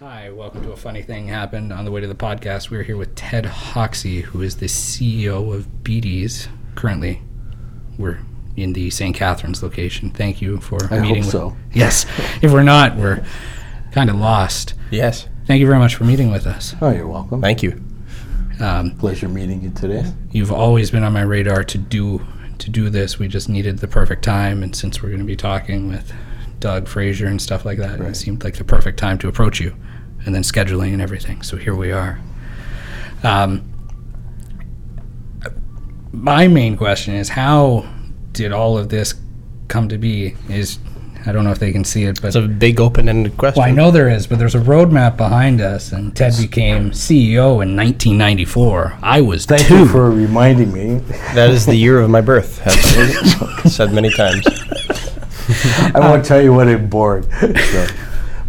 Hi, welcome to a funny thing happened on the way to the podcast. We're here with Ted Hoxie, who is the CEO of Beatties. Currently, we're in the St. Catharines location. Thank you for I meeting. hope with, so. Yes. If we're not, we're kind of lost. Yes. Thank you very much for meeting with us. Oh, you're welcome. Thank you. Um, Pleasure meeting you today. you've always been on my radar to do to do this. We just needed the perfect time, and since we're going to be talking with Doug Frazier and stuff like that, it seemed like the perfect time to approach you, and then scheduling and everything. So here we are. Um, my main question is how did all of this come to be? Is I don't know if they can see it, but It's a big open-ended question. well, I know there is, but there's a roadmap behind us, and Ted became CEO in 1994. I was Thank two. you for reminding me. That is the year of my birth. As said many times. I won't tell you what I'm bored. So,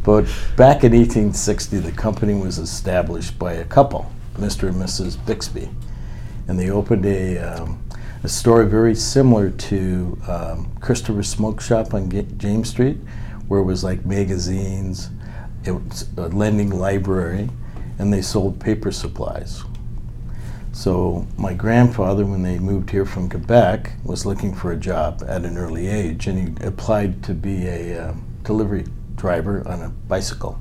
but back in 1860, the company was established by a couple, Mr. and Mrs. Bixby, and they opened a, um, a store very similar to um, Christopher Smoke Shop on Ga- James Street, where it was like magazines, it was a lending library, and they sold paper supplies. So my grandfather, when they moved here from Quebec, was looking for a job at an early age, and he applied to be a um, delivery driver on a bicycle.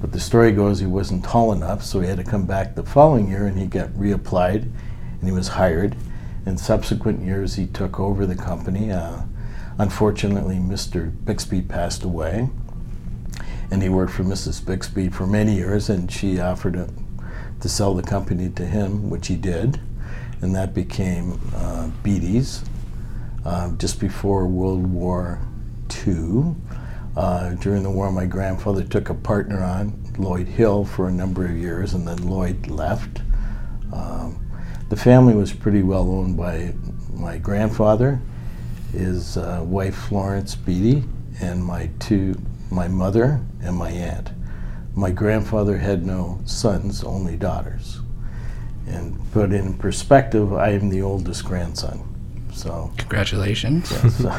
But the story goes he wasn't tall enough, so he had to come back the following year, and he got reapplied, and he was hired. In subsequent years, he took over the company. Uh, unfortunately, Mr. Bixby passed away, and he worked for Mrs. Bixby for many years, and she offered a, to sell the company to him, which he did, and that became uh, Beatties. Uh, just before World War II, uh, during the war, my grandfather took a partner on, Lloyd Hill, for a number of years, and then Lloyd left. Um, the family was pretty well owned by my grandfather, his uh, wife Florence Beatty, and my two, my mother and my aunt. My grandfather had no sons, only daughters. And put in perspective, I am the oldest grandson. So, Congratulations. so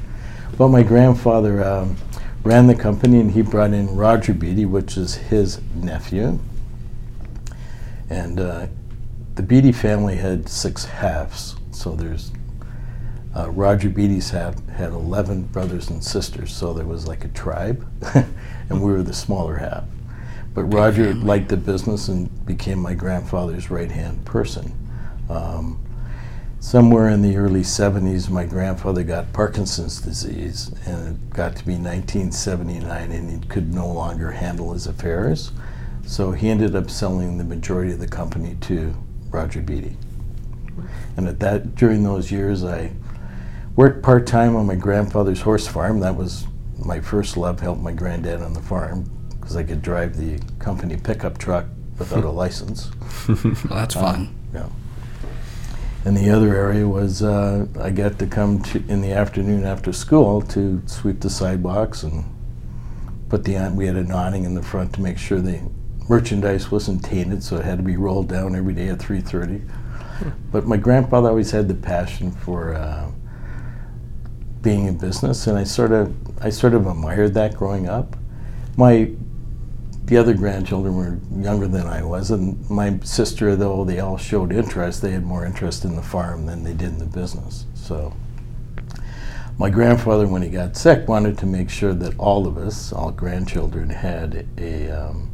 well, my grandfather um, ran the company, and he brought in Roger Beatty, which is his nephew. And uh, the Beatty family had six halves. So there's uh, Roger Beatty's half had 11 brothers and sisters, so there was like a tribe, and we were the smaller half. But Roger liked the business and became my grandfather's right hand person. Um, somewhere in the early 70s, my grandfather got Parkinson's disease, and it got to be 1979, and he could no longer handle his affairs. So he ended up selling the majority of the company to Roger Beatty. And at that, during those years, I worked part time on my grandfather's horse farm. That was my first love, helped my granddad on the farm because I could drive the company pickup truck without a license. Well, that's uh, fun. Yeah. And the other area was uh, I got to come to, in the afternoon after school to sweep the sidewalks and put the we had an awning in the front to make sure the merchandise wasn't tainted, so it had to be rolled down every day at 3:30. But my grandfather always had the passion for uh, being in business, and I sort of I sort of admired that growing up. My the other grandchildren were younger than I was, and my sister, though they all showed interest, they had more interest in the farm than they did in the business. So, my grandfather, when he got sick, wanted to make sure that all of us, all grandchildren, had a um,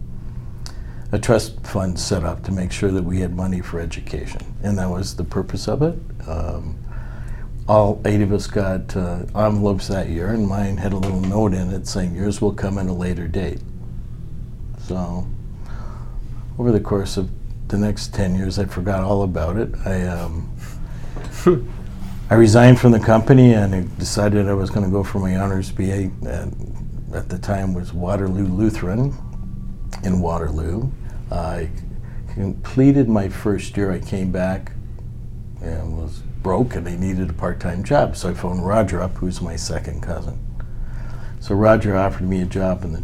a trust fund set up to make sure that we had money for education, and that was the purpose of it. Um, all eight of us got uh, envelopes that year, and mine had a little note in it saying, "Yours will come at a later date." So, over the course of the next 10 years, I forgot all about it. I, um, I resigned from the company and I decided I was going to go for my honors BA. At, at the time was Waterloo Lutheran in Waterloo. I completed my first year. I came back and was broke and I needed a part-time job. So I phoned Roger up, who's my second cousin. So Roger offered me a job in the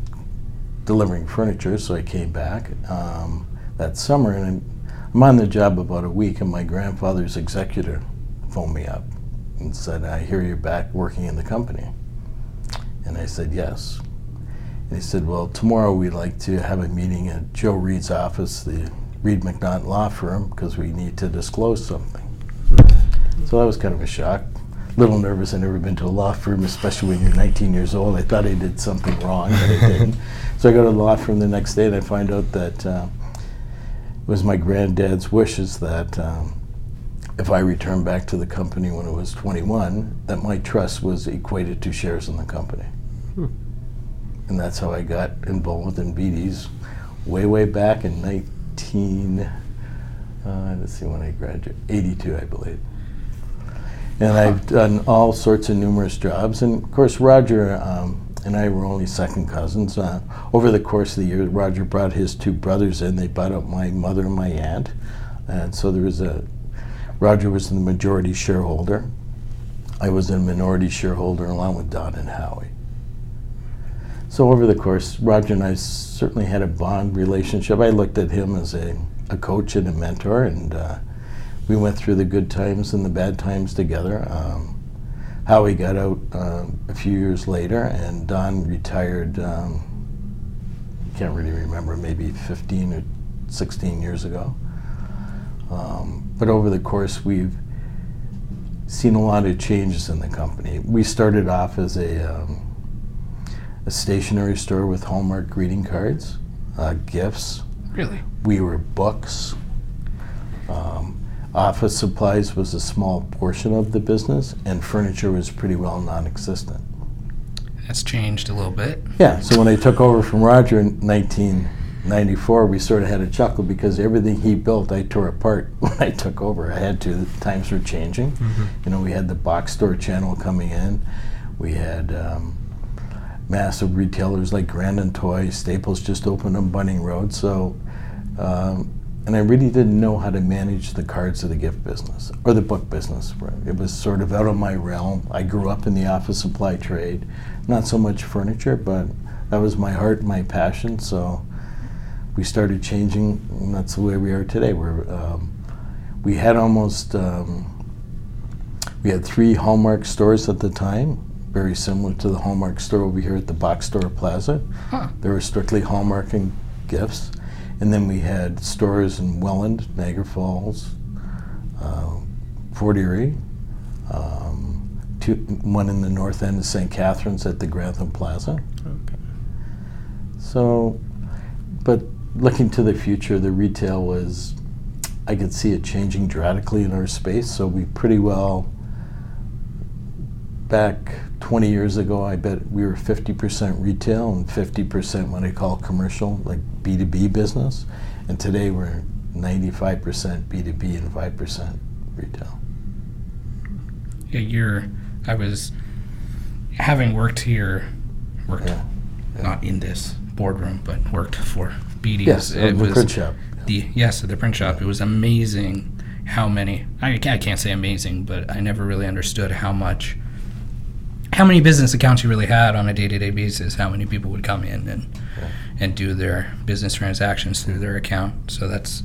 delivering furniture, so I came back um, that summer, and I'm, I'm on the job about a week, and my grandfather's executor phoned me up and said, "I hear you're back working in the company," and I said yes. And he said, Well, tomorrow we'd like to have a meeting at Joe Reed's office, the Reed McNaught Law Firm, because we need to disclose something. So that was kind of a shock. Little nervous. I'd never been to a law firm, especially when you're 19 years old. I thought I did something wrong, but I didn't. so I go to the law firm the next day and I find out that uh, it was my granddad's wishes that um, if I returned back to the company when I was 21, that my trust was equated to shares in the company. And that's how I got involved in Beatties way, way back in 19, uh, let's see when I graduated, 82, I believe. And I've done all sorts of numerous jobs. And of course, Roger um, and I were only second cousins. Uh, over the course of the year, Roger brought his two brothers in. They brought up my mother and my aunt. And so there was a, Roger was the majority shareholder. I was a minority shareholder along with Don and Howie. So over the course, Roger and I certainly had a bond relationship. I looked at him as a, a coach and a mentor, and uh, we went through the good times and the bad times together. Um, Howie got out uh, a few years later, and Don retired. Um, can't really remember, maybe 15 or 16 years ago. Um, but over the course, we've seen a lot of changes in the company. We started off as a um, a stationery store with Hallmark greeting cards, uh, gifts. Really? We were books. Um, office supplies was a small portion of the business, and furniture was pretty well non existent. That's changed a little bit. Yeah, so when I took over from Roger in 1994, we sort of had a chuckle because everything he built I tore apart when I took over. I had to, the times were changing. You know, we had the box store channel coming in, we had um, massive retailers like Grand & Toy, Staples just opened on Bunting Road. So, um, and I really didn't know how to manage the cards of the gift business or the book business. It was sort of out of my realm. I grew up in the office supply trade, not so much furniture, but that was my heart, my passion. So we started changing, and that's the way we are today. We're um, we had almost um, we had three Hallmark stores at the time, very similar to the Hallmark store over here at the Box Store Plaza. Huh. They were strictly Hallmark and gifts. And then we had stores in Welland, Niagara Falls, uh, Fort Erie, um, two, one in the north end of St. Catharines at the Grantham Plaza. Okay. So, but looking to the future, the retail was, I could see it changing dramatically in our space. So we pretty well, back 20 years ago, I bet we were 50% retail and 50% what I call commercial, like B2B business. And today we're 95% B2B and 5% retail. Yeah, you're. I was having worked here, worked Yeah. not in this boardroom, but worked for Beatties. Yes, it uh, the was print shop. the yes at the print shop. It was amazing how many. I, I can't say amazing, but I never really understood how much. How many business accounts you really had on a day-to-day basis? How many people would come in and and do their business transactions through their account? So that's,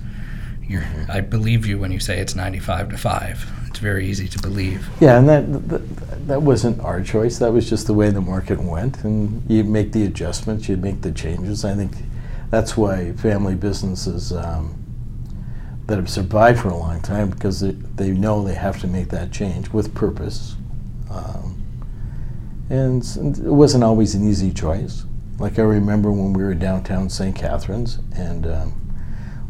you're, I believe you when you say it's ninety-five to five. It's very easy to believe. Yeah, and that, that that wasn't our choice. That was just the way the market went, and you make the adjustments, you make the changes. I think that's why family businesses um, that have survived for a long time because they, they know they have to make that change with purpose. Um, and it wasn't always an easy choice. Like I remember when we were downtown St. Catharines, and um,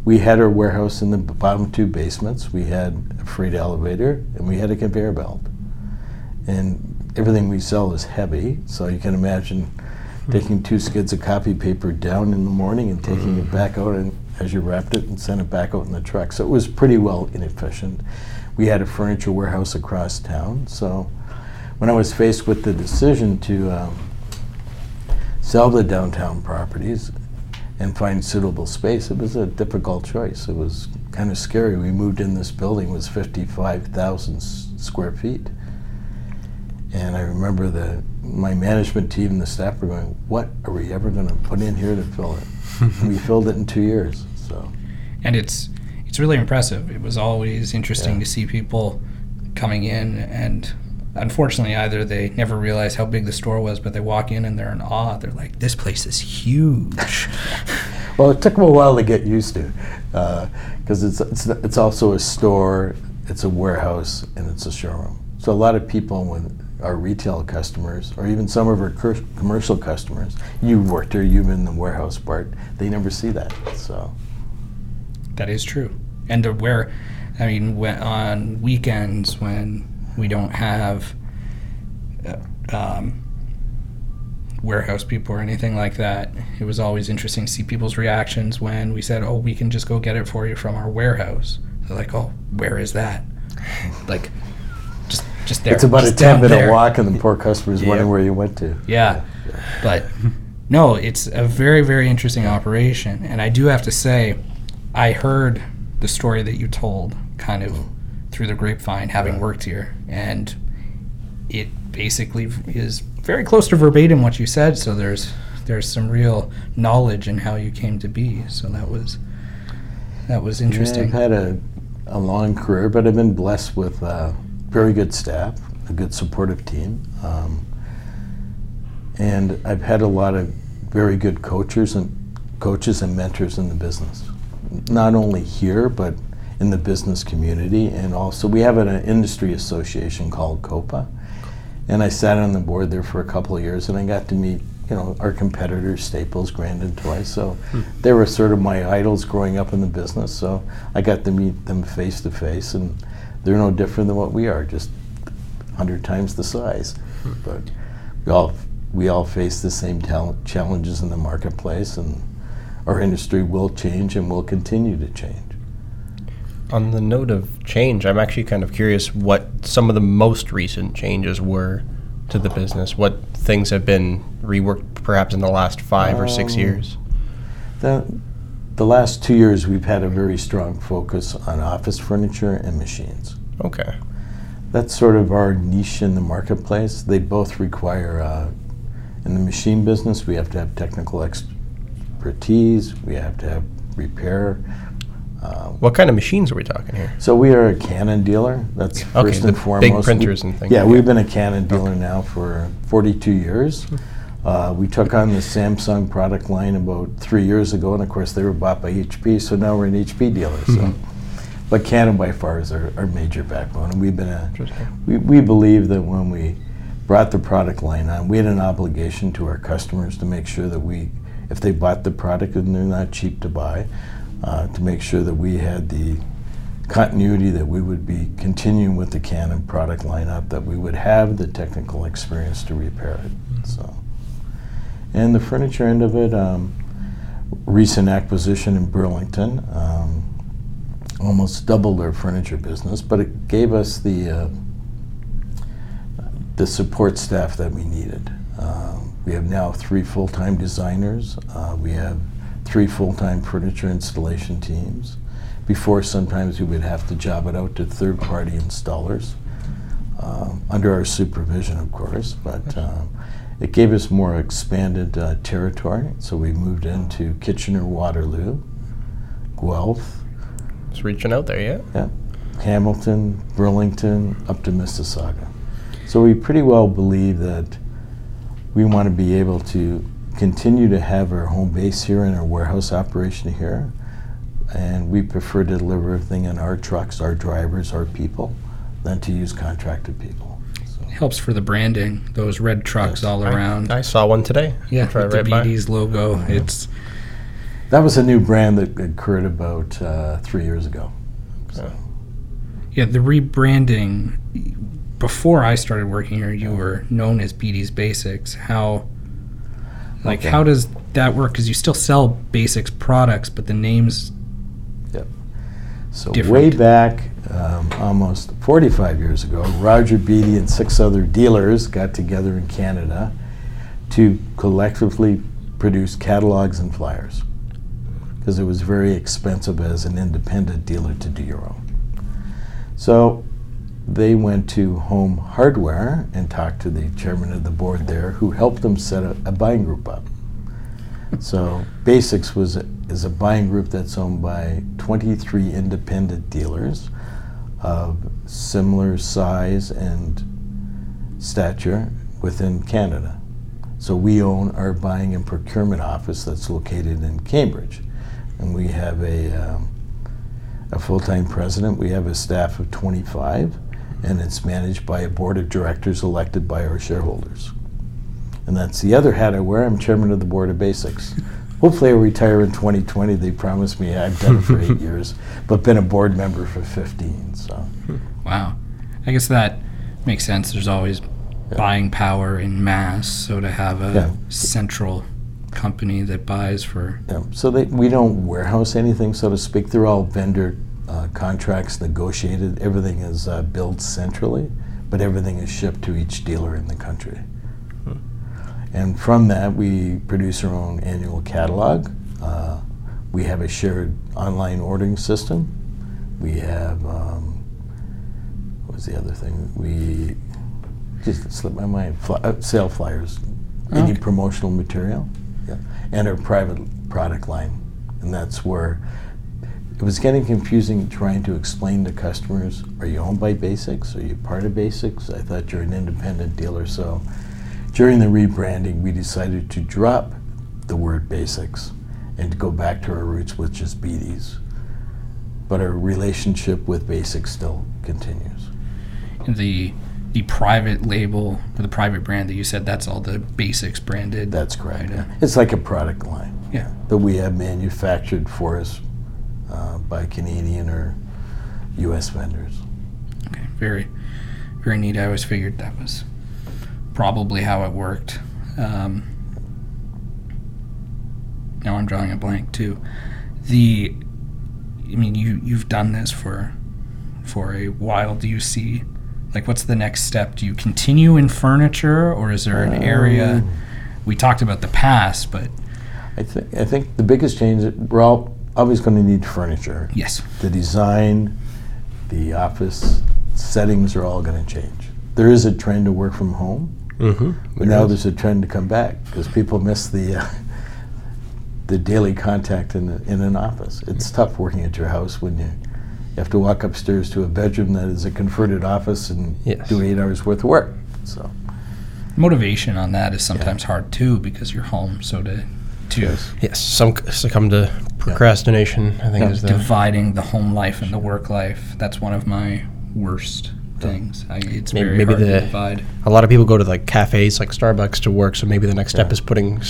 we had our warehouse in the bottom two basements. We had a freight elevator, and we had a conveyor belt. And everything we sell is heavy, so you can imagine taking two skids of copy paper down in the morning and taking it back out and as you wrapped it and sent it back out in the truck. So it was pretty well inefficient. We had a furniture warehouse across town, so when I was faced with the decision to um, sell the downtown properties and find suitable space, it was a difficult choice. It was kind of scary. We moved in this building it was 55,000 square feet. And I remember the my management team and the staff were going, "What are we ever going to put in here to fill it?" we filled it in two years. So and it's it's really impressive. It was always interesting Yeah. to see people coming in and unfortunately, either they never realize how big the store was, but they walk in and they're in awe. They're like, "This place is huge." Well, it took them a while to get used to, uh, because it's, it's it's also a store, it's a warehouse, and it's a showroom. So a lot of people, when our retail customers, or even some of our cur- commercial customers, you worked there, you've been in the warehouse part, they never see that. So That is true. And to where, I mean, when, on weekends when we don't have uh, um, warehouse people or anything like that, it was always interesting to see people's reactions when we said, "Oh, we can just go get it for you from our warehouse." They're like, "Oh, where is that?" like, just just there. it's about a ten minute there. walk, and the poor customers Yeah. wondering where you went to. Yeah. But no, it's a very, very interesting operation. And I do have to say, I heard the story that you told kind of through the grapevine, having worked here. And it basically is very close to verbatim what you said. So there's there's some real knowledge in how you came to be. So that was that was Yeah, interesting. I've had a, a long career, but I've been blessed with uh, very good staff, a good supportive team, um, and I've had a lot of very good coaches and coaches and mentors in the business. Not only here, but in the business community, and also we have an, industry association called COPA, and I sat on the board there for a couple of years, and I got to meet you know our competitors, Staples, Grand and Toys. So hmm. they were sort of my idols growing up in the business. So I got to meet them face to face, and they're no different than what we are, just hundred times the size. Hmm. But we all we all face the same challenges in the marketplace, and our industry will change and will continue to change. On the note of change, I'm actually kind of curious what some of the most recent changes were to the business. What things have been reworked perhaps in the last five or six Um, years? The, the last two years, we've had a very strong focus on office furniture and machines. Okay. That's sort of our niche in the marketplace. They both require, uh, in the machine business, we have to have technical expertise, we have to have repair. Uh, What kind of machines are we talking here? so we are a Canon dealer. That's Okay, first and big foremost. printers We- and things, Yeah, okay. we've been a Canon dealer now for 42 years. Uh, we took on the Samsung product line about three years ago, and of course they were bought by HP. So now we're an HP dealer. So, Mhm. but Canon by far is our, our major backbone, and we've been a. We, we believe that when we brought the product line on, we had an obligation to our customers to make sure that we, if they bought the product and they're not cheap to buy, uh, to make sure that we had the continuity that we would be continuing with the Canon product lineup, that we would have the technical experience to repair it. So, and the furniture end of it, um, recent acquisition in Burlington. Um, almost doubled our furniture business, but it gave us the uh, the support staff that we needed. Um, we have now three full-time designers. Uh, we have three full-time furniture installation teams. Before, sometimes we would have to job it out to third-party installers, um, under our supervision, of course. But um, it gave us more expanded uh, territory. So we moved into Kitchener-Waterloo, Guelph, Just reaching out there, yeah? yeah. Hamilton, Burlington, up to Mississauga. So we pretty well believe that we want to be able to continue to have our home base here and our warehouse operation here. And we prefer to deliver everything in our trucks, our drivers, our people, than to use contracted people. So, helps for the branding. Those red trucks all around. I, saw one today. yeah, Drive with the right by. Beatties logo. Mm-hmm. It's that was a new brand that occurred about uh, three years ago. So, yeah, the rebranding. Before I started working here, you were known as Beatties Basics. How, like, Okay. how does that work? Because you still sell Basics products, but the names. Yep. So different. way back, um, almost 45 years ago, Roger Beatty and six other dealers got together in Canada to collectively produce catalogs and flyers because it was very expensive as an independent dealer to do your own. So they went to Home Hardware and talked to the chairman of the board there, who helped them set a, a buying group up. So Basics was a, is a buying group that's owned by 23 independent dealers of similar size and stature within Canada. So we own our buying and procurement office that's located in Cambridge. And we have a, um, a full-time president. We have a staff of 25, and it's managed by a board of directors elected by our shareholders. And that's the other hat I wear. I'm chairman of the board of Basics. Hopefully, I retire in 2020. They promised me I've done it for eight years, but been a board member for 15. So Wow. I guess that makes sense. There's always buying power in mass, so to have a Yeah. central company that buys for Yeah, so they, we don't warehouse anything, so to speak. They're all vendor contracts negotiated. Everything is uh, billed centrally, but everything is shipped to each dealer in the country. And from that, we produce our own annual catalog. Uh, we have a shared online ordering system. We have, um, what was the other thing? We just slipped my mind. Fly, uh, sale flyers, any promotional material, yeah, and our private product line, and that's where it was getting confusing trying to explain to customers: Are you owned by Basics? Are you part of Basics? I thought you're an independent dealer. So during the rebranding, we decided to drop the word Basics and to go back to our roots, which is Beatties. But our relationship with Basics still continues. the the private label or the private brand that you said that's all the basics branded. That's correct. Right, uh, It's like a product line yeah. that we have manufactured for us by Canadian or U.S. vendors. Okay. Very very neat. I always figured that was probably how it worked. Um, now I'm drawing a blank too. The I mean you you've done this for for a while. Do you see like what's the next step? Do you continue in furniture or is there an area Um, we talked about the past, but I think I think the biggest change all always going to need furniture. yes. The design, the office settings are all going to change. There is a trend to work from home, Mm-hmm. but now there's a trend to come back because people miss the uh, the daily contact in the, in an office. It's tough working at your house when you. You have to walk upstairs to a bedroom that is a converted office and Yes. do eight hours worth of work. So Motivation on that is sometimes hard too because you're home. So to to Yes. Yes, some succumb to procrastination. I think Yeah. is the dividing the home life and the work life. That's one of my worst things. I, it's Maybe- very maybe hard the- to divide. a lot of people go to like cafes like Starbucks to work. So maybe the next step is putting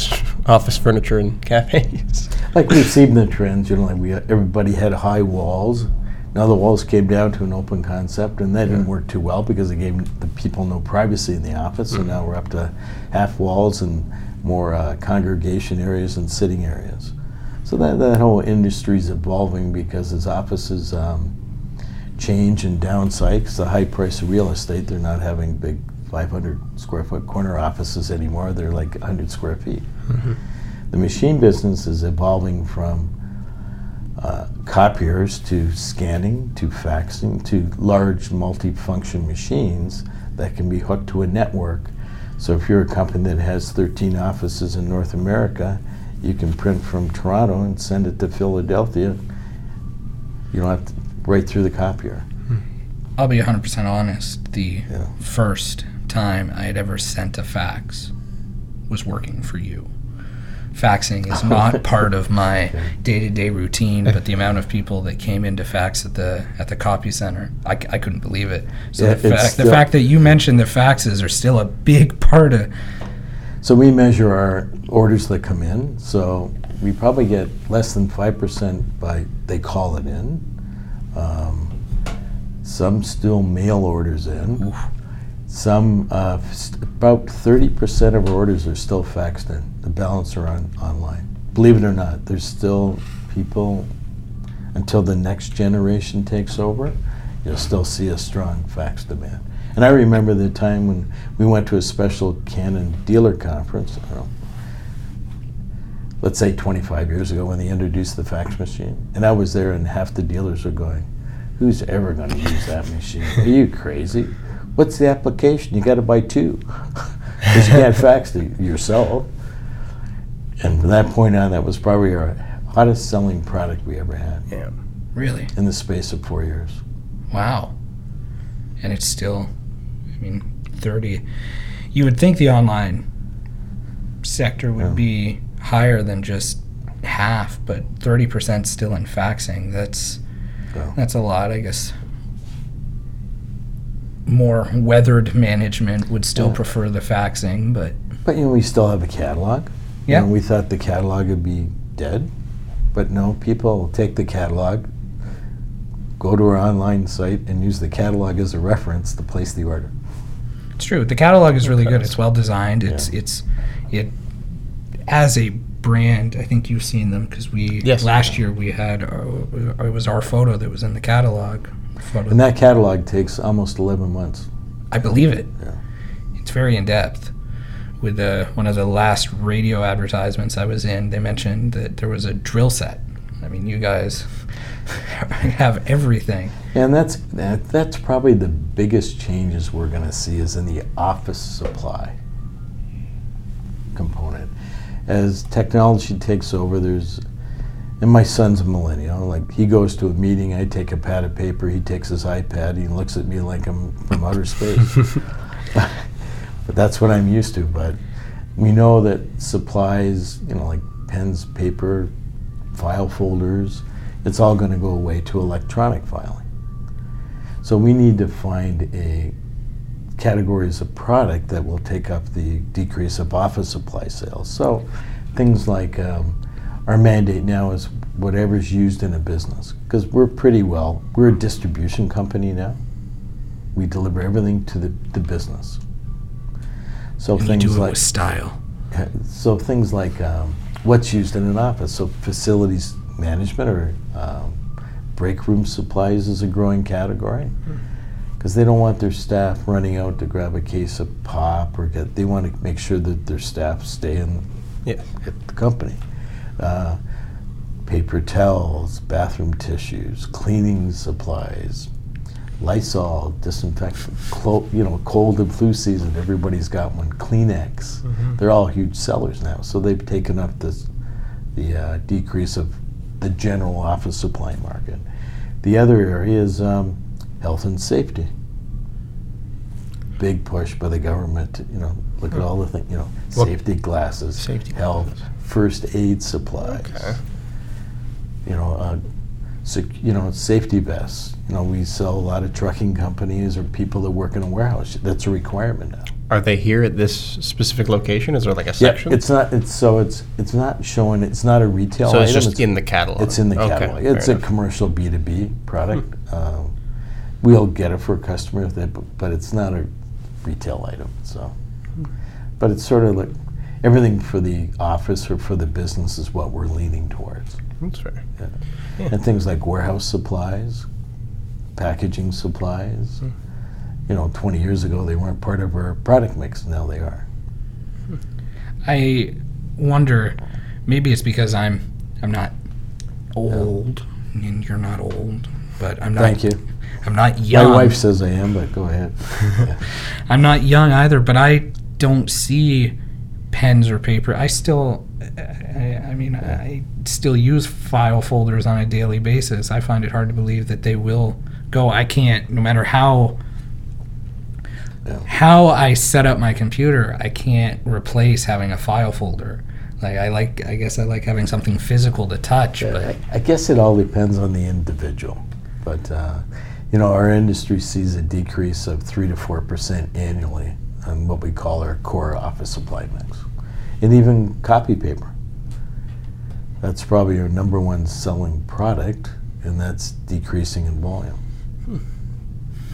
office furniture in cafes. Like we've seen the trends, you know, like we everybody had high walls. Now the walls came down to an open concept, and that didn't work too well because it gave the people no privacy in the office. So mm-hmm. now we're up to half walls and more uh, congregation areas and sitting areas. So that that whole industry is evolving because as offices um, change and downsize, the high price of real estate, they're not having big 500 square foot corner offices anymore. They're like 100 square feet. The machine business is evolving from uh, copiers to scanning to faxing to large multifunction machines that can be hooked to a network. So if you're a company that has 13 offices in North America, you can print from Toronto and send it to Philadelphia. You don't have to right through the copier. Hmm. I'll be 100% honest. The Yeah. first time I had ever sent a fax was working for you. Faxing is not part of my day-to-day routine, but the amount of people that came in to fax at the at the copy center, I couldn't believe it. So Yeah, the, fact, the fact that you mentioned the faxes are still a big part of So we measure our orders that come in. So we probably get less than five percent by they call it in. Um, some still mail orders in. Oof. Some uh, st- about thirty percent of our orders are still faxed in. The balance are on online. Believe it or not, there's still people until the next generation takes over. You'll still see a strong fax demand. And I remember the time when we went to a special Canon dealer conference. Know, let's say 25 years ago when they introduced the fax machine. And I was there, and half the dealers were going, Who's ever going to use that machine? Are you crazy? What's the application? You got to buy two because you can't fax yourself. And from that point on, that was probably our hottest selling product we ever had Yeah. really. in the space of four years. Wow. And it's still, I mean, 30. You would think the online sector would Yeah. be higher than just half, but 30% still in faxing. That's that's a lot, I guess. More weathered management would still Yeah. prefer the faxing, but But you know, we still have a catalog. You Yeah. know, we thought the catalog would be dead, but no, people take the catalog, go to our online site, and use the catalog as a reference to place the order. It's true. The catalog is really good. It's well designed. It's Yeah. it's it as a brand. I think you've seen them because we Yes. last year we had uh, it was our photo that was in the catalog. Photo. And that catalog takes almost 11 months. I believe it. Yeah. It's very in depth. With the one of the last radio advertisements I was in, they mentioned that there was a drill set. I mean, you guys have everything. And that's that, that's probably the biggest changes we're going to see is in the office supply component. As technology takes over, there's and my son's a millennial. Like he goes to a meeting, I take a pad of paper, he takes his iPad, he looks at me like I'm from outer space. but that's what I'm used to. But we know that supplies, you know, like pens, paper, file folders, it's all going to go away to electronic filing. So we need to find a categories of product that will take up the decrease of office supply sales. So things like um, our mandate now is whatever's used in a business because we're pretty well we're a distribution company now. We deliver everything to the, the business. So And you things do it like with style. so things like um, what's used in an office. So facilities management or um, break room supplies is a growing category because they don't want their staff running out to grab a case of pop or get. They want to make sure that their staff stay in Yeah. at the company. Uh, paper towels, bathroom tissues, cleaning supplies, Lysol, disinfectant, clo- you know, cold and flu season, everybody's got one. Kleenex, they're all huge sellers now. So they've taken up this, the uh, decrease of the general office supply market. The other area is um, health and safety. Big push by the government. to, You know, look at all the things. You know, What- safety glasses, Safety health, glasses. first aid supplies. Okay. You know, uh, you know, safety vests. You know, we sell a lot of trucking companies or people that work in a warehouse. That's a requirement now. Are they here at this specific location? Is there like a Yeah, section? it's not. It's so it's it's not showing. It's not a retail. so it's item, just in the catalog. It's in the Okay, catalog. it's a enough. commercial B two B product. Um, we'll get it for a customer if they, but it's not a retail item. So, but it's sort of like everything for the office or for the business is what we're leaning towards. That's fair. Yeah. Yeah. And things like warehouse supplies, packaging supplies. Hmm. You know, 20 years ago they weren't part of our product mix. Now they are. I wonder, maybe it's because I'm I'm not old, and you're not old, but I'm not. Thank you. I'm not young. My wife says I am, but go ahead. Yeah. I'm not young either, but I don't see pens or paper. I still, I, I mean, I still use file folders on a daily basis. I find it hard to believe that they will go. I can't, no matter how how I set up my computer, I can't replace having a file folder. Like I like, I guess I like having something physical to touch, Yeah, but I, I guess it all depends on the individual. But, uh, you know, our industry sees a decrease of 3 to 4% annually on what we call our core office supply mix. And even copy paper. That's probably your number one selling product, and that's decreasing in volume.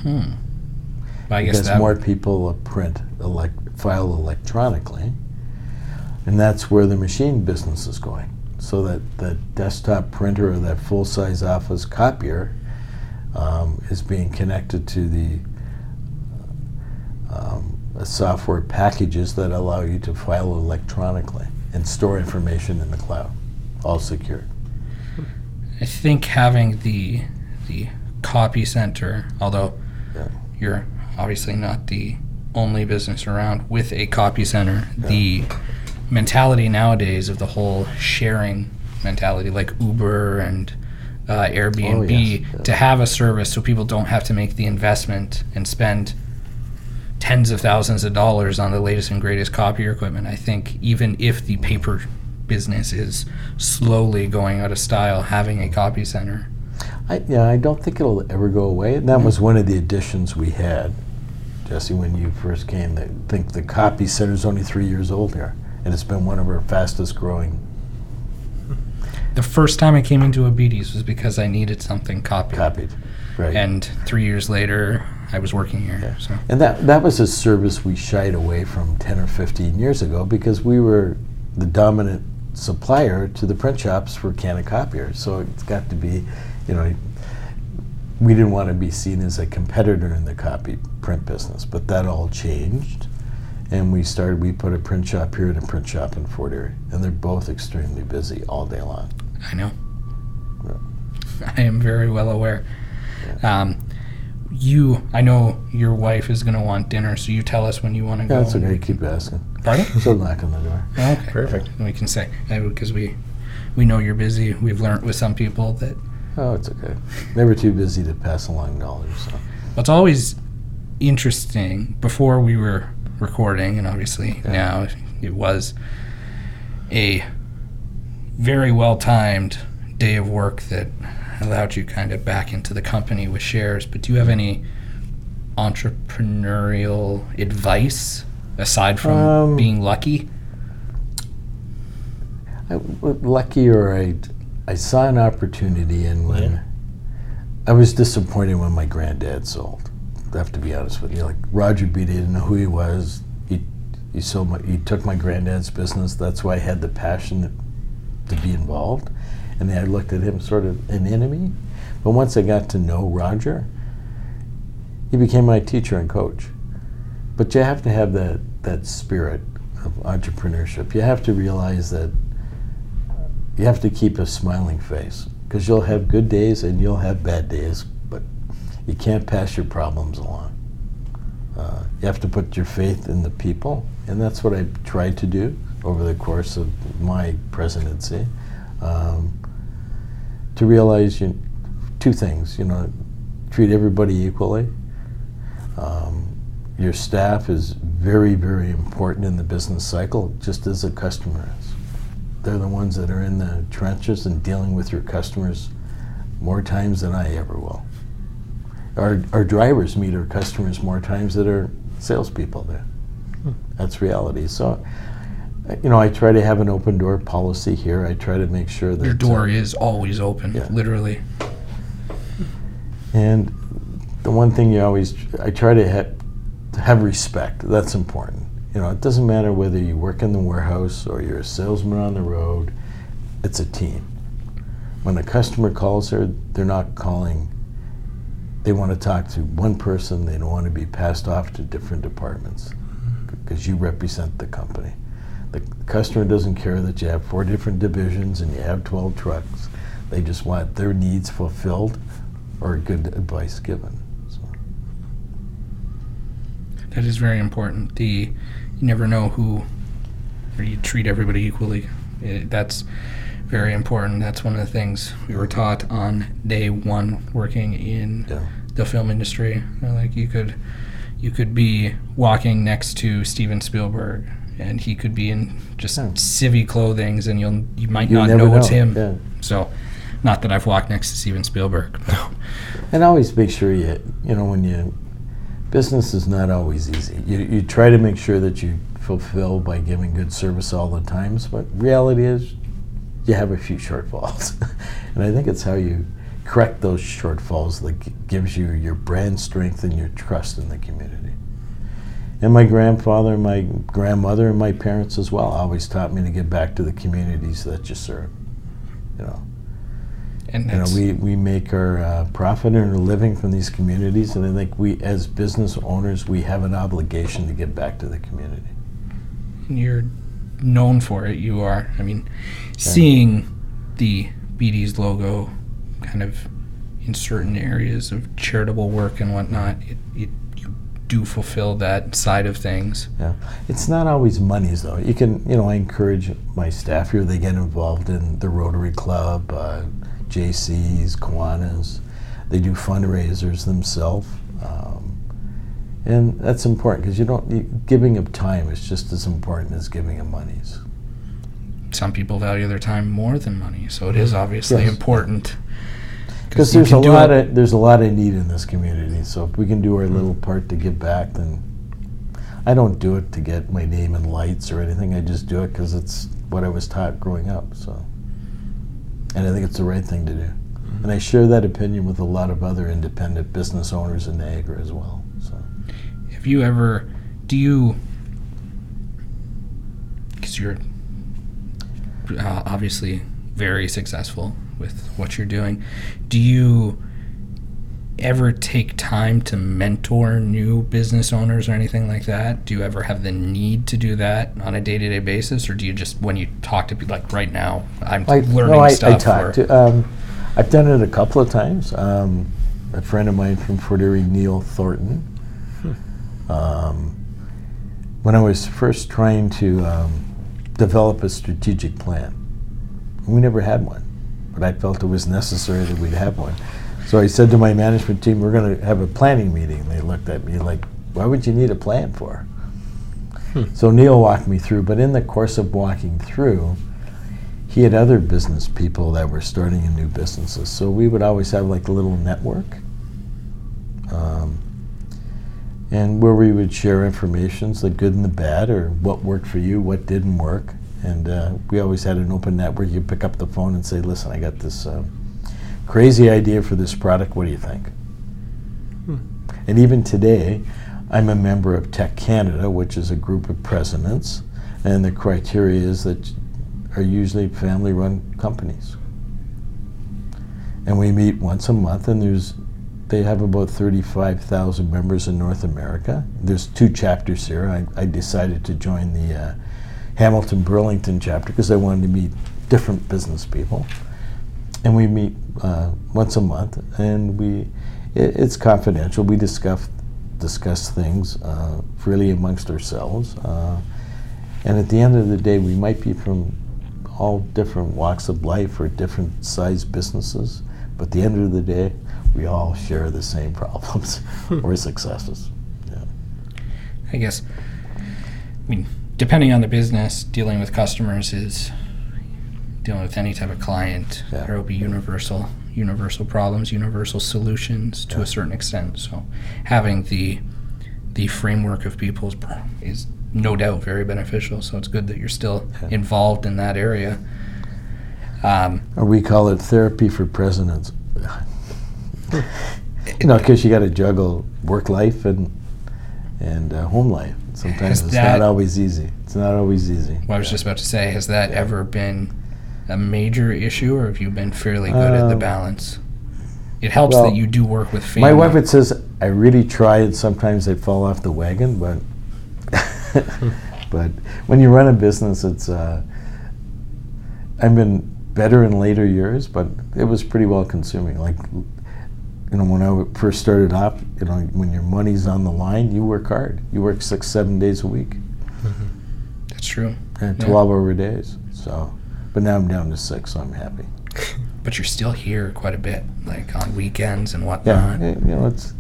hmm. But I guess because more people print, elect, file electronically, and that's where the machine business is going. So that the desktop printer or that full-size office copier um, is being connected to the um, software packages that allow you to file electronically and store information in the cloud, all secured. I think having the the copy center, although Yeah. you're obviously not the only business around with a copy center, the mentality nowadays of the whole sharing mentality, like Uber and uh, Airbnb, yes, yeah. to have a service so people don't have to make the investment and spend tens of thousands of dollars on the latest and greatest copier equipment. I think even if the paper business is slowly going out of style, having a copy center. I, yeah, I don't think it'll ever go away. And that was one of the additions we had, Jesse, when you first came. I think the copy center is only three years old here, and it's been one of our fastest growing The first time I came into a was because I needed something copied. copied. Right. And three years later, I was working here. So And that, that was a service we shied away from 10 or 15 years ago because we were the dominant supplier to the print shops for Canon copiers. So it's got to be, you know, we didn't want to be seen as a competitor in the copy print business, but that all changed. And we started, we put a print shop here and a print shop in Fort Erie. And they're both extremely busy all day long. I know. I am very well aware. Um, you, I know your wife is going to want dinner, so you tell us when you want to go. That's okay, keep asking. Pardon? So knock on the door. Oh, okay. Perfect. We can say uh, because we we know you're busy. We've learned with some people that Oh, it's okay. Never too busy to pass along knowledge. So. it's always interesting. Before we were recording, and obviously Yeah. now it was a very well timed day of work that allowed you kind of back into the company with shares. But do you have any entrepreneurial advice aside from Um, being lucky? I, w- lucky or I, I saw an opportunity and when Yeah. I was disappointed when my granddad sold. I have to be honest with you. Like Roger Beatty didn't know who he was. He he sold my he took my granddad's business. That's why I had the passion to be involved. And I looked at him sort of an enemy. But once I got to know Roger, he became my teacher and coach. But you have to have that, that spirit of entrepreneurship. You have to realize that you have to keep a smiling face because you'll have good days and you'll have bad days, but you can't pass your problems along. Uh, you have to put your faith in the people, and that's what I tried to do over the course of my presidency. Um, to realize you, two things, you know, treat everybody equally. Um, your staff is very, very important in the business cycle, just as a customer is. They're the ones that are in the trenches and dealing with your customers more times than I ever will. Our, our drivers meet our customers more times than our salespeople do. That's reality. So, you know, I try to have an open door policy here. I try to make sure that Your uh, door is always open, Yeah. literally. And the one thing you always, I try to have, to have respect. That's important. You know, it doesn't matter whether you work in the warehouse or you're a salesman on the road. It's a team. When a customer calls her, they're not calling. They want to talk to one person. They don't want to be passed off to different departments because you represent the company. The customer doesn't care that you have four different divisions and you have 12 trucks. They just want their needs fulfilled or good advice given. So, That is very important. The you never know who, or you treat everybody equally. It, that's very important. That's one of the things we were taught on day one working in yeah. the film industry. Like you could, you could be walking next to Steven Spielberg, and he could be in just Yeah. civvy clothings, and you'll you might You not never know, it's him. yeah. So, not that I've walked next to Steven Spielberg. And always make sure you, you know, when you, business is not always easy. You, you try to make sure that you fulfill by giving good service all the times, but reality is you have a few shortfalls. and I think it's how you correct those shortfalls that gives you your brand strength and your trust in the community. And my grandfather, my grandmother, and my parents as well always taught me to give back to the communities that you serve. You know, And you know, we, we make our uh, profit and our living from these communities, and I think we, as business owners, we have an obligation to give back to the community. you're known for it. You are. I mean, seeing the Beatties logo kind of in certain areas of charitable work and whatnot, it, it do fulfill that side of things. Yeah, it's not always monies though. You can, you know, I encourage my staff here. They get involved in the Rotary Club, uh, JCs, Kiwanis. They do fundraisers themselves, um, And that's important because you don't, you, giving of time is just as important as giving of monies. Some people value their time more than money, so it is obviously Yes. important. Because there's a lot it- of there's a lot of need in this community. So if we can do our little part to give back, then I don't do it to get my name in lights or anything. I just do it because it's what I was taught growing up. So, and I think it's the right thing to do. And I share that opinion with a lot of other independent business owners in Niagara as well. So Have you ever, do you, because you're uh, obviously very successful with what you're doing, do you ever take time to mentor new business owners or anything like that? Do you ever have the need to do that on a day to day basis, or do you just, when you talk to people, like right now, I'm I, learning no, I, stuff? I talk to, um, I've done it a couple of times. Um, a friend of mine from Fort Erie, Neil Thornton. Um, when I was first trying to um, develop a strategic plan, we never had one, but I felt it was necessary that we'd have one. So I said to my management team, "We're going to have a planning meeting." And they looked at me like, "Why would you need a plan for?" So Neil walked me through, but in the course of walking through, he had other business people that were starting in new businesses. So we would always have like a little network. Um, and where we would share informations, the good and the bad, or what worked for you, what didn't work. And uh, we always had an open network. You pick up the phone and say, listen, I got this uh, crazy idea for this product. What do you think? And even today, I'm a member of TEC Canada, which is a group of presidents. And the criteria is that are usually family run companies. And we meet once a month, and there's they have about 35,000 members in North America. There's two chapters here. I, I decided to join the uh, Hamilton Burlington chapter because I wanted to meet different business people. And we meet uh, once a month, and we it, it's confidential. We discuss discuss things uh, freely amongst ourselves. Uh, and at the end of the day, we might be from all different walks of life or different size businesses, but at the end of the day, we all share the same problems or successes. Yeah. I guess, I mean, depending on the business, dealing with customers is dealing with any type of client. Yeah. There will be universal, universal problems, universal solutions to Yeah. a certain extent. So, having the the framework of people is, is no doubt very beneficial. So it's good that you're still Yeah. involved in that area. Um, we call it therapy for presidents. you know, because you got to juggle work life and and uh, home life. Sometimes Has it's that- not always easy. It's not always easy. Well, I was just about to say, has that ever been a major issue, or have you been fairly good at the Um, balance? It helps well, that you do work with family. My wife would says I really try, and sometimes I fall off the wagon. But but when you run a business, it's uh, I've been better in later years, but it was pretty well consuming. Like you know, when I first started off, you know, when your money's on the line, you work hard. You work six, seven days a week, That's true. and Yeah. twelve-hour days. So, but now I'm down to six, so I'm happy. But you're still here quite a bit, like on weekends and whatnot. eh, you know, it's,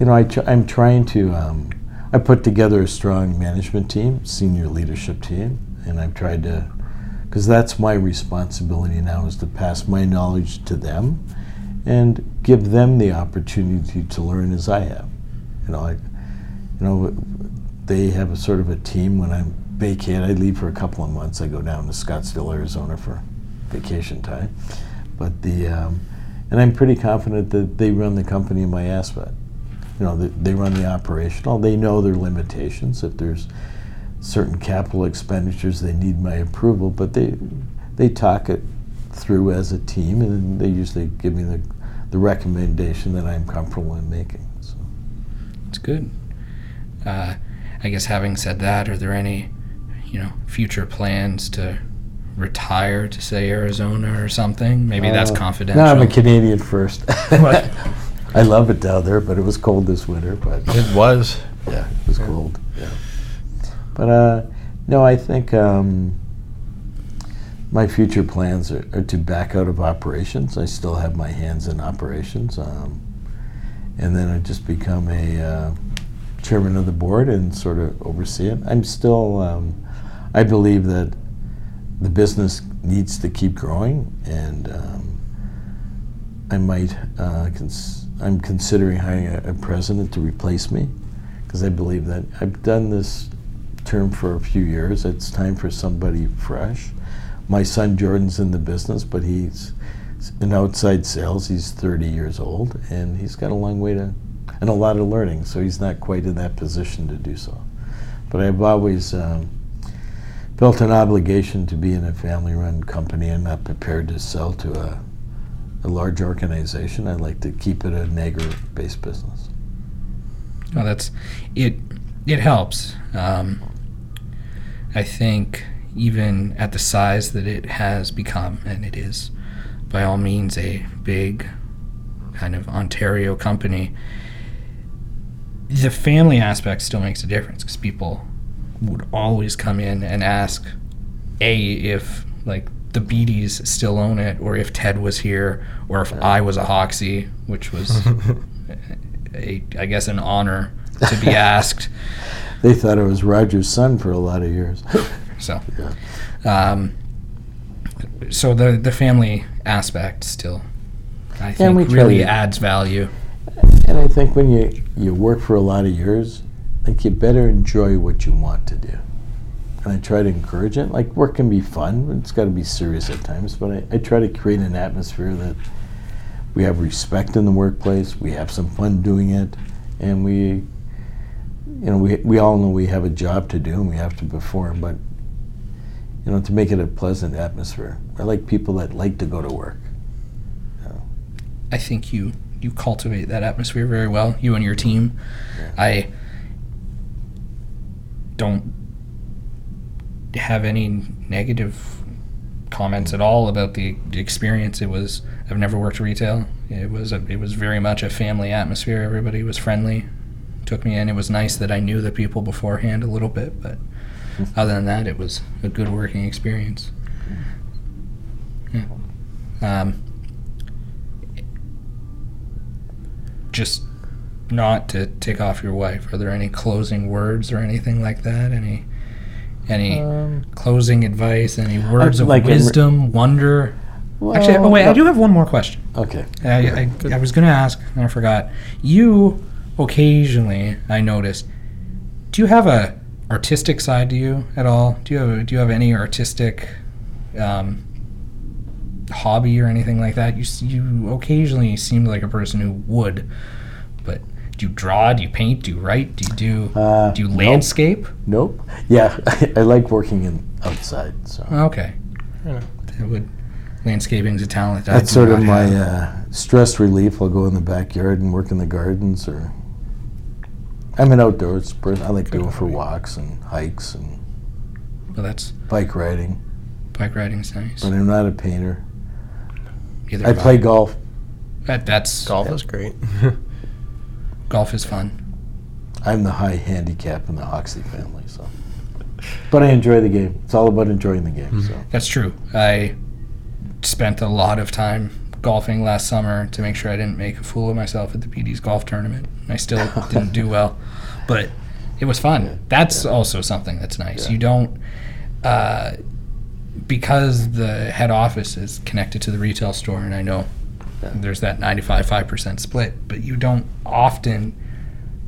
you know, I tr- I'm trying to, um, I put together a strong management team, senior leadership team, and I've tried to, because that's my responsibility now is to pass my knowledge to them and give them the opportunity to learn as I have. You know, I, you know, they have a sort of a team when I'm vacate. I leave for a couple of months. I go down to Scottsdale, Arizona for vacation time. But the, um, and I'm pretty confident that they run the company in my aspect. You know, they, they run the operational. They know their limitations. If there's certain capital expenditures, they need my approval. But they, they talk it through as a team, and they usually give me the, the recommendation that I'm comfortable in making. So. It's good. Uh, I guess having said that, are there any, you know, future plans to retire to say Arizona or something? Maybe that's Uh, confidential. No, I'm a Canadian first. I love it down there, but it was cold this winter. But It was. yeah, it was cold. Yeah. But uh, no, I think um, my future plans are, are to back out of operations. I still have my hands in operations, um, and then I just become a uh, chairman of the board and sort of oversee it. I'm still, um, I believe that the business needs to keep growing, and um, I might, uh, cons- I'm considering hiring a, a president to replace me because I believe that I've done this term for a few years. It's time for somebody fresh. My son Jordan's in the business, but he's in outside sales. He's 30 years old, and he's got a long way to, and a lot of learning. So he's not quite in that position to do so. But I've always um, felt an obligation to be in a family-run company and not prepared to sell to a, a large organization. I like to keep it a Niagara-based business. Well, that's it. It helps. Um, I think even at the size that it has become, and it is by all means a big kind of Ontario company, the family aspect still makes a difference because people would always come in and ask, a if like the Beatties still own it, or if Ted was here, or if I was a Hoxie, which was a, I guess an honor to be asked. They thought I was Roger's son for a lot of years. So, Yeah. um, so the the family aspect still, I think, really adds value. And I think when you, you work for a lot of years, I think you better enjoy what you want to do. And I try to encourage it. Like work can be fun, but it's got to be serious at times. But I, I try to create an atmosphere that we have respect in the workplace, we have some fun doing it, and we, you know, we, we all know we have a job to do and we have to perform, but, you know, to make it a pleasant atmosphere. I like people that like to go to work. I think you you cultivate that atmosphere very well. You and your team. I don't have any negative comments at all about the the experience. It was I've never worked retail. It was a, it was very much a family atmosphere. Everybody was friendly. Took me in. It was nice that I knew the people beforehand a little bit, but other than that, it was a good working experience. Yeah. Um, just not to take off your wife. Are there any closing words or anything like that? Any any Um, closing advice? Any words of like in re- wisdom, wonder? Actually, oh well, wait, I do have one more question. Okay. I, I, I was going to ask and I forgot. You occasionally, I noticed, do you have a artistic side to you at all? Do you have do you have any artistic um, hobby or anything like that? You you occasionally seem like a person who would, but do you draw? Do you paint? Do you write? Do you do Uh, do you nope. landscape? Nope. Yeah, I, like working in outside. So Okay, Yeah. that would landscaping's a talent. that I that's sort of my uh, stress relief. I'll go in the backyard and work in the gardens, or I'm an outdoors person. I like Good going for walks and hikes and Well, that's bike riding. bike riding's nice. But I'm not a painter. Either I have play golf. That, that's Golf is great. golf is fun. I'm the high handicap in the Hoxley family. So, but I enjoy the game. It's all about enjoying the game. Mm-hmm. So. That's true. I spent a lot of time golfing last summer to make sure I didn't make a fool of myself at the PD's golf tournament. I still didn't do well, but it was fun. That's also something that's nice. Yeah. You don't, uh, because the head office is connected to the retail store, and I know Yeah. there's that 95 5% split, but you don't often,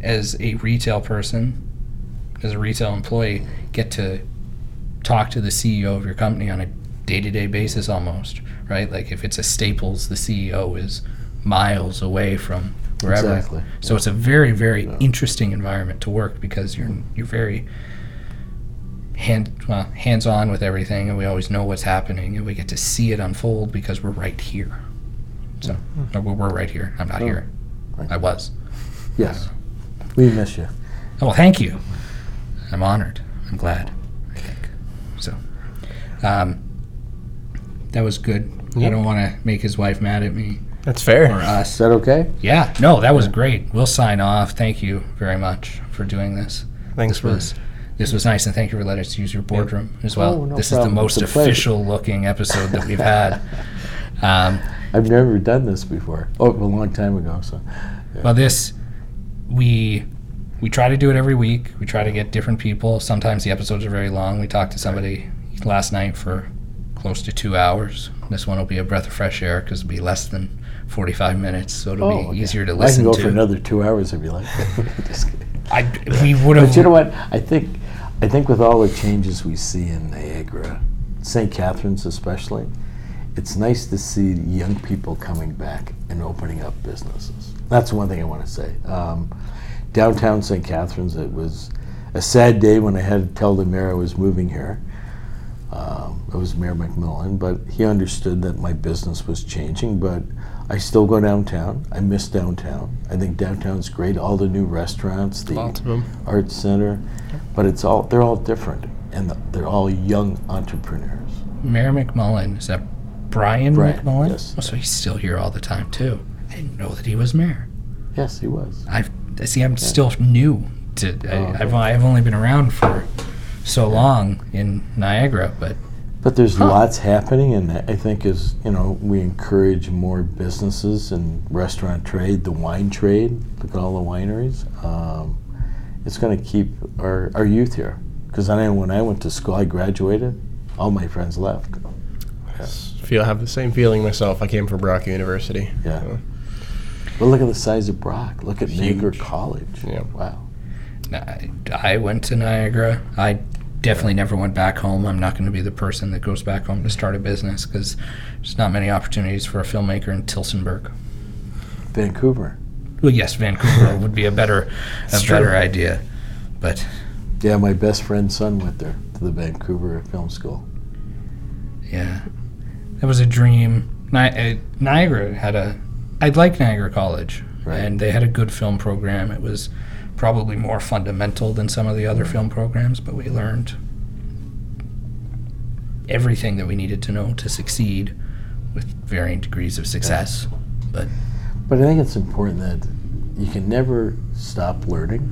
as a retail person, as a retail employee, get to talk to the CEO of your company on a day-to-day basis almost, right? Like if it's a Staples, the CEO is miles away from wherever. Exactly. So it's a very, very Yeah. interesting environment to work because you're you're very hand well, hands-on with everything, and we always know what's happening, and we get to see it unfold because we're right here. So or we're we're right here. I'm not Oh, here. I was. Yes, we miss you. Oh, well, thank you. I'm honored. I'm glad. I think so. Um, that was good. I don't want to make his wife mad at me That's fair. or fair. Is us. that okay? Yeah, no, that was great. We'll sign off. Thank you very much for doing this. Thanks This for was this was nice, and thank you for letting us use your boardroom as well. Oh, no this problem. is the most It's pleasure. official looking episode that we've had. Um, I've never done this before. Oh, a long time ago. So, Well, this we we try to do it every week. We try to get different people. Sometimes the episodes are very long. We talked to somebody last night for close to two hours. This one will be a breath of fresh air because it'll be less than 45 minutes, so it'll Oh, be okay. easier to listen. to. I can go to. for another two hours if you like. I, we would have. But you know what? I think, I think with all the changes we see in Niagara, St. Catharines especially, it's nice to see young people coming back and opening up businesses. That's one thing I want to say. Um, downtown St. Catharines, it was a sad day when I had to tell the mayor I was moving here. Um, it was Mayor McMillan, but he understood that my business was changing. But I still go downtown. I miss downtown. I think downtown's great. All the new restaurants, the Lots of 'em. art center, but it's all they're all different, and they're all young entrepreneurs. Mayor McMullan. Is that Brian, Brian, McMullan? yes. Oh, so he's still here all the time too. I didn't know that he was mayor. Yes, he was. I've see. I'm still new to. Oh, I, okay. I've I've only been around for so long in Niagara, but But there's Huh. lots happening, and I think as you know, we encourage more businesses and restaurant trade, the wine trade. Look at all the wineries. Um, it's going to keep our, our youth here. Because I know when I went to school, I graduated, all my friends left. Feel have the same feeling myself. I came from Brock University. Yeah. so, But look at the size of Brock. Look at Niagara College. Yeah. Wow. I, I went to Niagara. I definitely never went back home. I'm not going to be the person that goes back home to start a business because there's not many opportunities for a filmmaker in Tillsonburg. Vancouver. Well, yes, Vancouver would be a better a It's true. better idea, but Yeah, my best friend's son went there to the Vancouver Film School. yeah, that was a dream. Ni- uh, Niagara had a. I like Niagara College, Right. and they had a good film program. It was probably more fundamental than some of the other film programs, but we learned everything that we needed to know to succeed with varying degrees of success. But But I think it's important that you can never stop learning.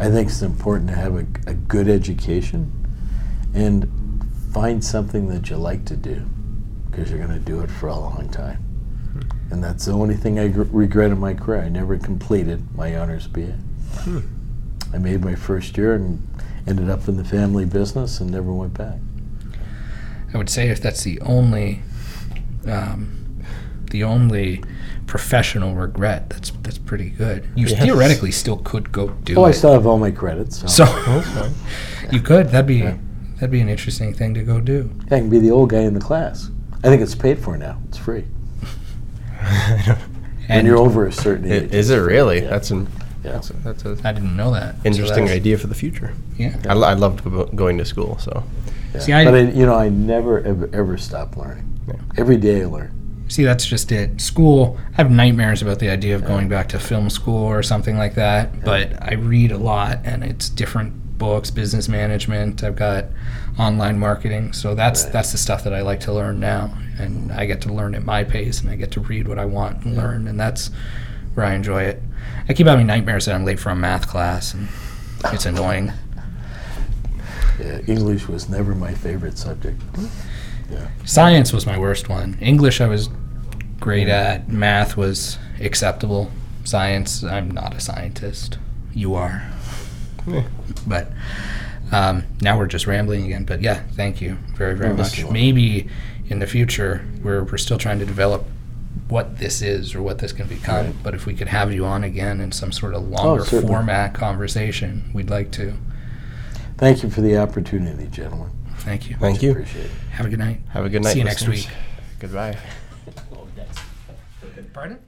I think it's important to have a, a good education and find something that you like to do because you're going to do it for a long time. Hmm. And that's the only thing I gr- regret in my career. I never completed my honors BA. I made my first year and ended up in the family business and never went back. I would say if that's the only, um, the only professional regret, that's that's pretty good. You Yes. theoretically still could go do Oh, I still have all my credits. So, So that's you could. That'd be Yeah. that'd be an interesting thing to go do. Yeah, I can be the old guy in the class. I think it's paid for now. It's free. when And you're over a certain age. Is it's it free. Yeah. Yeah. That's an Yeah. that's a, that's a I didn't know that. Interesting that's- idea for the future. Yeah. I, lo- I loved go- going to school, so Yeah. See, I- but I, you know, I never ever ever stop learning. Yeah. Every day I learn. See, that's just it. School, I have nightmares about the idea of going back to film school or something like that. But I read a lot, and it's different books, business management. I've got online marketing, so that's Right. that's the stuff that I like to learn now, and I get to learn at my pace, and I get to read what I want and learn, and that's where I enjoy it. I keep having nightmares that I'm late for a math class, and it's annoying. Yeah, English was never my favorite subject. Yeah. Science was my worst one. English I was great at. Math was acceptable. Science, I'm not a scientist. You are. Yeah. But um, now we're just rambling again. But yeah, thank you very, very much. Maybe in the future, we're, we're still trying to develop what this is or what this can become. Right. But if we could have you on again in some sort of longer oh, certainly. format conversation, we'd like to. Thank you for the opportunity, gentlemen. Thank you. thank you. Appreciate it. Have a good night. Have a good night. See you next week. Goodbye. Pardon?